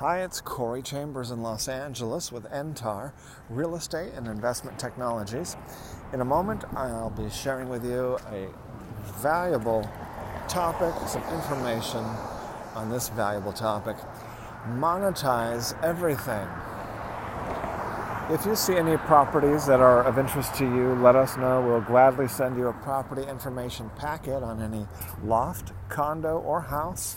Hi, it's Corey Chambers in Los Angeles with NTAR Real Estate and Investment Technologies. In a moment, I'll be sharing with you a valuable topic, some information on this valuable topic. Monetize everything. If you see any properties that are of interest to you, let us know. We'll gladly send you a property information packet on any loft, condo, or house,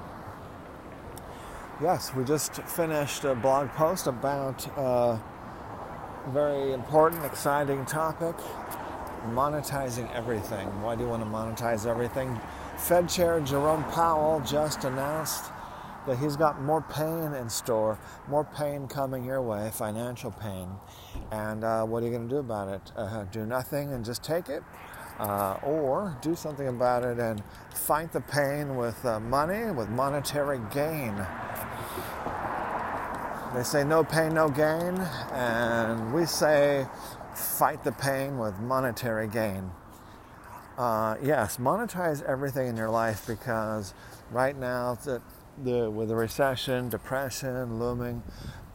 Yes, we just finished a blog post about a very important, exciting topic monetizing everything. Why do you want to monetize everything? Fed Chair Jerome Powell just announced that he's got more pain in store, more pain coming your way, financial pain. And uh, what are you going to do about it? Uh, do nothing and just take it? Uh, or do something about it and fight the pain with uh, money, with monetary gain. They say no pain, no gain, and we say fight the pain with monetary gain. Uh, yes, monetize everything in your life because right now the, the, with the recession, depression looming,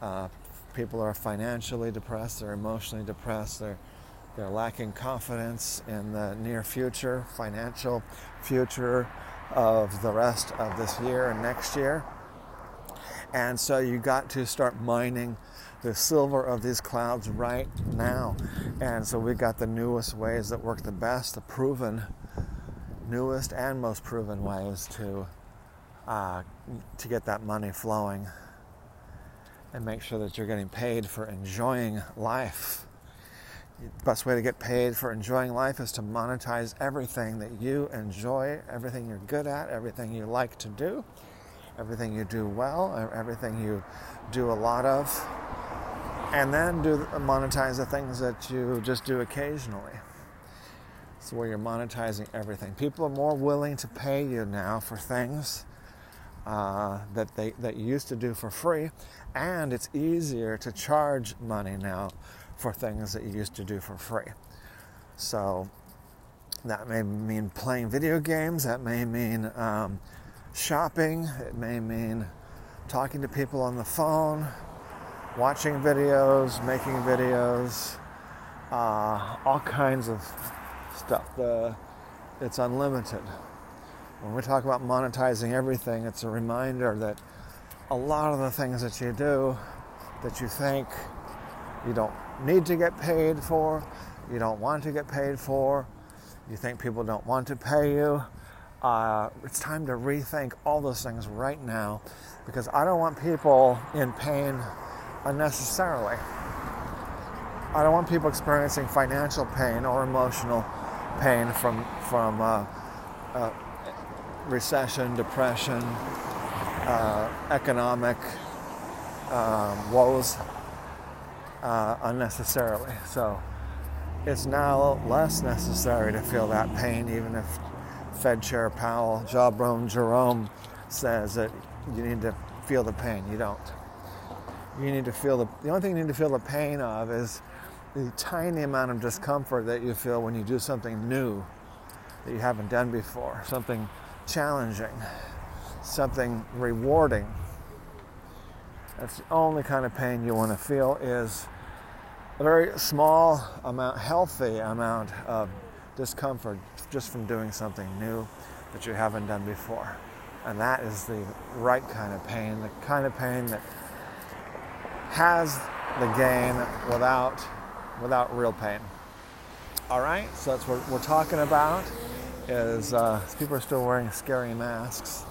uh, people are financially depressed, they're emotionally depressed, they're, they're lacking confidence in the near future, financial future of the rest of this year and next year. And so you got to start mining the silver of these clouds right now. And so we've got the newest ways that work the best, the proven, newest and most proven ways to uh, to get that money flowing and make sure that you're getting paid for enjoying life. The best way to get paid for enjoying life is to monetize everything that you enjoy, everything you're good at, everything you like to do, everything you do well, everything you do a lot of, and then do monetize the things that you just do occasionally. So where you're monetizing everything. People are more willing to pay you now for things uh, that they that you used to do for free, and it's easier to charge money now for things that you used to do for free. So that may mean playing video games. That may mean um, shopping. It may mean talking to people on the phone, watching videos, making videos, uh, all kinds of stuff. The, it's unlimited. When we talk about monetizing everything, it's a reminder that a lot of the things that you do that you think you don't need to get paid for, you don't want to get paid for, you think people don't want to pay you, uh, it's time to rethink all those things right now because I don't want people in pain unnecessarily. I don't want people experiencing financial pain or emotional pain from from uh, uh, recession, depression, uh, economic um, woes uh, unnecessarily. So it's now less necessary to feel that pain, even if Fed Chair Powell, Jabron Jerome says that you need to feel the pain. You don't. You need to feel the, the only thing you need to feel the pain of is the tiny amount of discomfort that you feel when you do something new that you haven't done before, something challenging, something rewarding. That's the only kind of pain you want to feel is a very small amount, healthy amount of discomfort just from doing something new that you haven't done before. And that is the right kind of pain, the kind of pain that has the gain without without real pain. All right, so that's what we're talking about is uh, people are still wearing scary masks.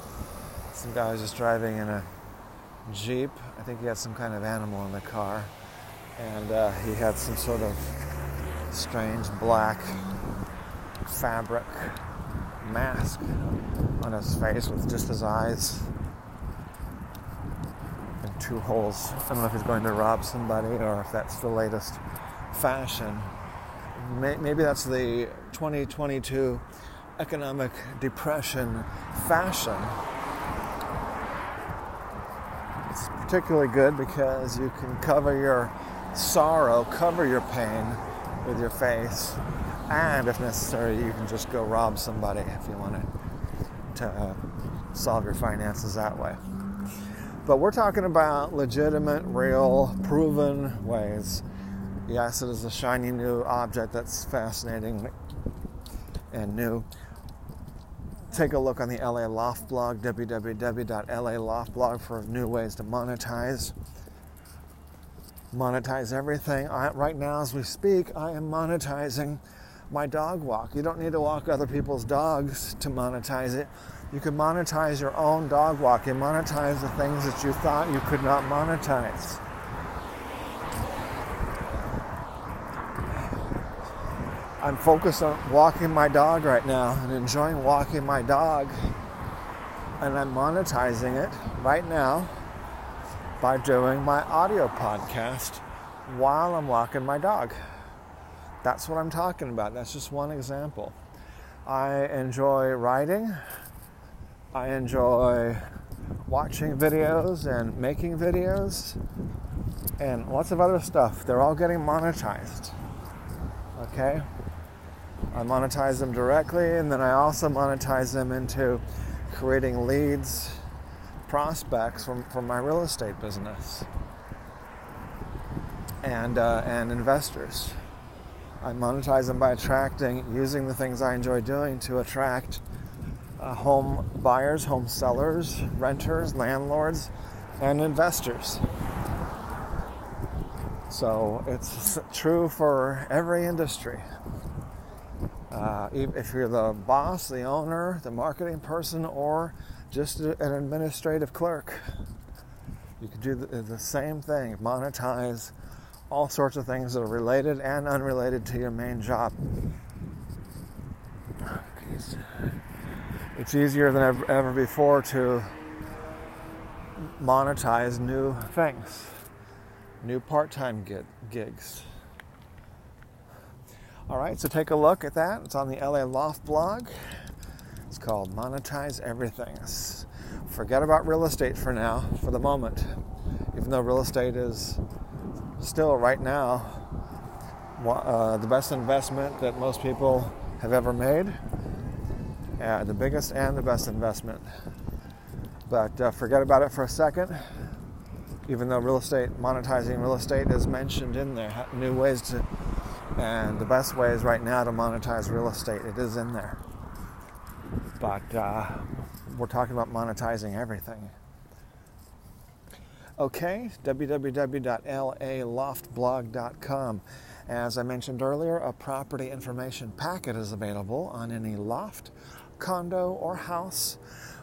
Some guy was just driving in a Jeep. I think he had some kind of animal in the car. And uh, he had some sort of strange black fabric mask on his face with just his eyes. And two holes. I don't know if he's going to rob somebody or if that's the latest fashion. Maybe that's the 2022 economic depression fashion. It's particularly good because you can cover your sorrow, cover your pain with your face, and if necessary, you can just go rob somebody if you want to uh, solve your finances that way. But we're talking about legitimate, real, proven ways. Yes, it is a shiny new object that's fascinating and new. Take a look on the LA Loft blog, www.laloftblog, for new ways to monetize. Monetize everything. I, right now, as we speak, I am monetizing my dog walk. You don't need to walk other people's dogs to monetize it. You can monetize your own dog walk. You monetize the things that you thought you could not monetize. I'm focused on walking my dog right now and enjoying walking my dog. And I'm monetizing it right now by doing my audio podcast while I'm walking my dog. That's what I'm talking about. That's just one example. I enjoy writing. I enjoy watching videos and making videos and lots of other stuff. They're all getting monetized. Okay? I monetize them directly and then I also monetize them into creating leads, prospects from, from my real estate business and, uh, and investors. I monetize them by attracting, using the things I enjoy doing to attract uh, home buyers, home sellers, renters, landlords, and investors. So it's true for every industry. Uh, if you're the boss, the owner, the marketing person, or just an administrative clerk, you can do the, the same thing monetize all sorts of things that are related and unrelated to your main job. It's easier than ever, ever before to monetize new things, new part time gigs. All right, so take a look at that. It's on the LA Loft blog. It's called Monetize Everything. Forget about real estate for now, for the moment, even though real estate is still right now uh, the best investment that most people have ever made. Uh, the biggest and the best investment. But uh, forget about it for a second. Even though real estate, monetizing real estate is mentioned in there, new ways to, and the best ways right now to monetize real estate, it is in there. But uh, we're talking about monetizing everything. Okay, www.laloftblog.com. As I mentioned earlier, a property information packet is available on any loft, condo, or house,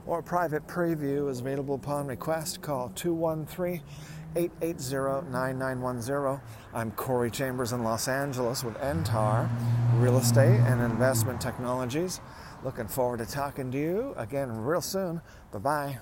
or private preview is available upon request. Call 213 880 9910. I'm Corey Chambers in Los Angeles with NTAR Real Estate and Investment Technologies. Looking forward to talking to you again real soon. Bye bye.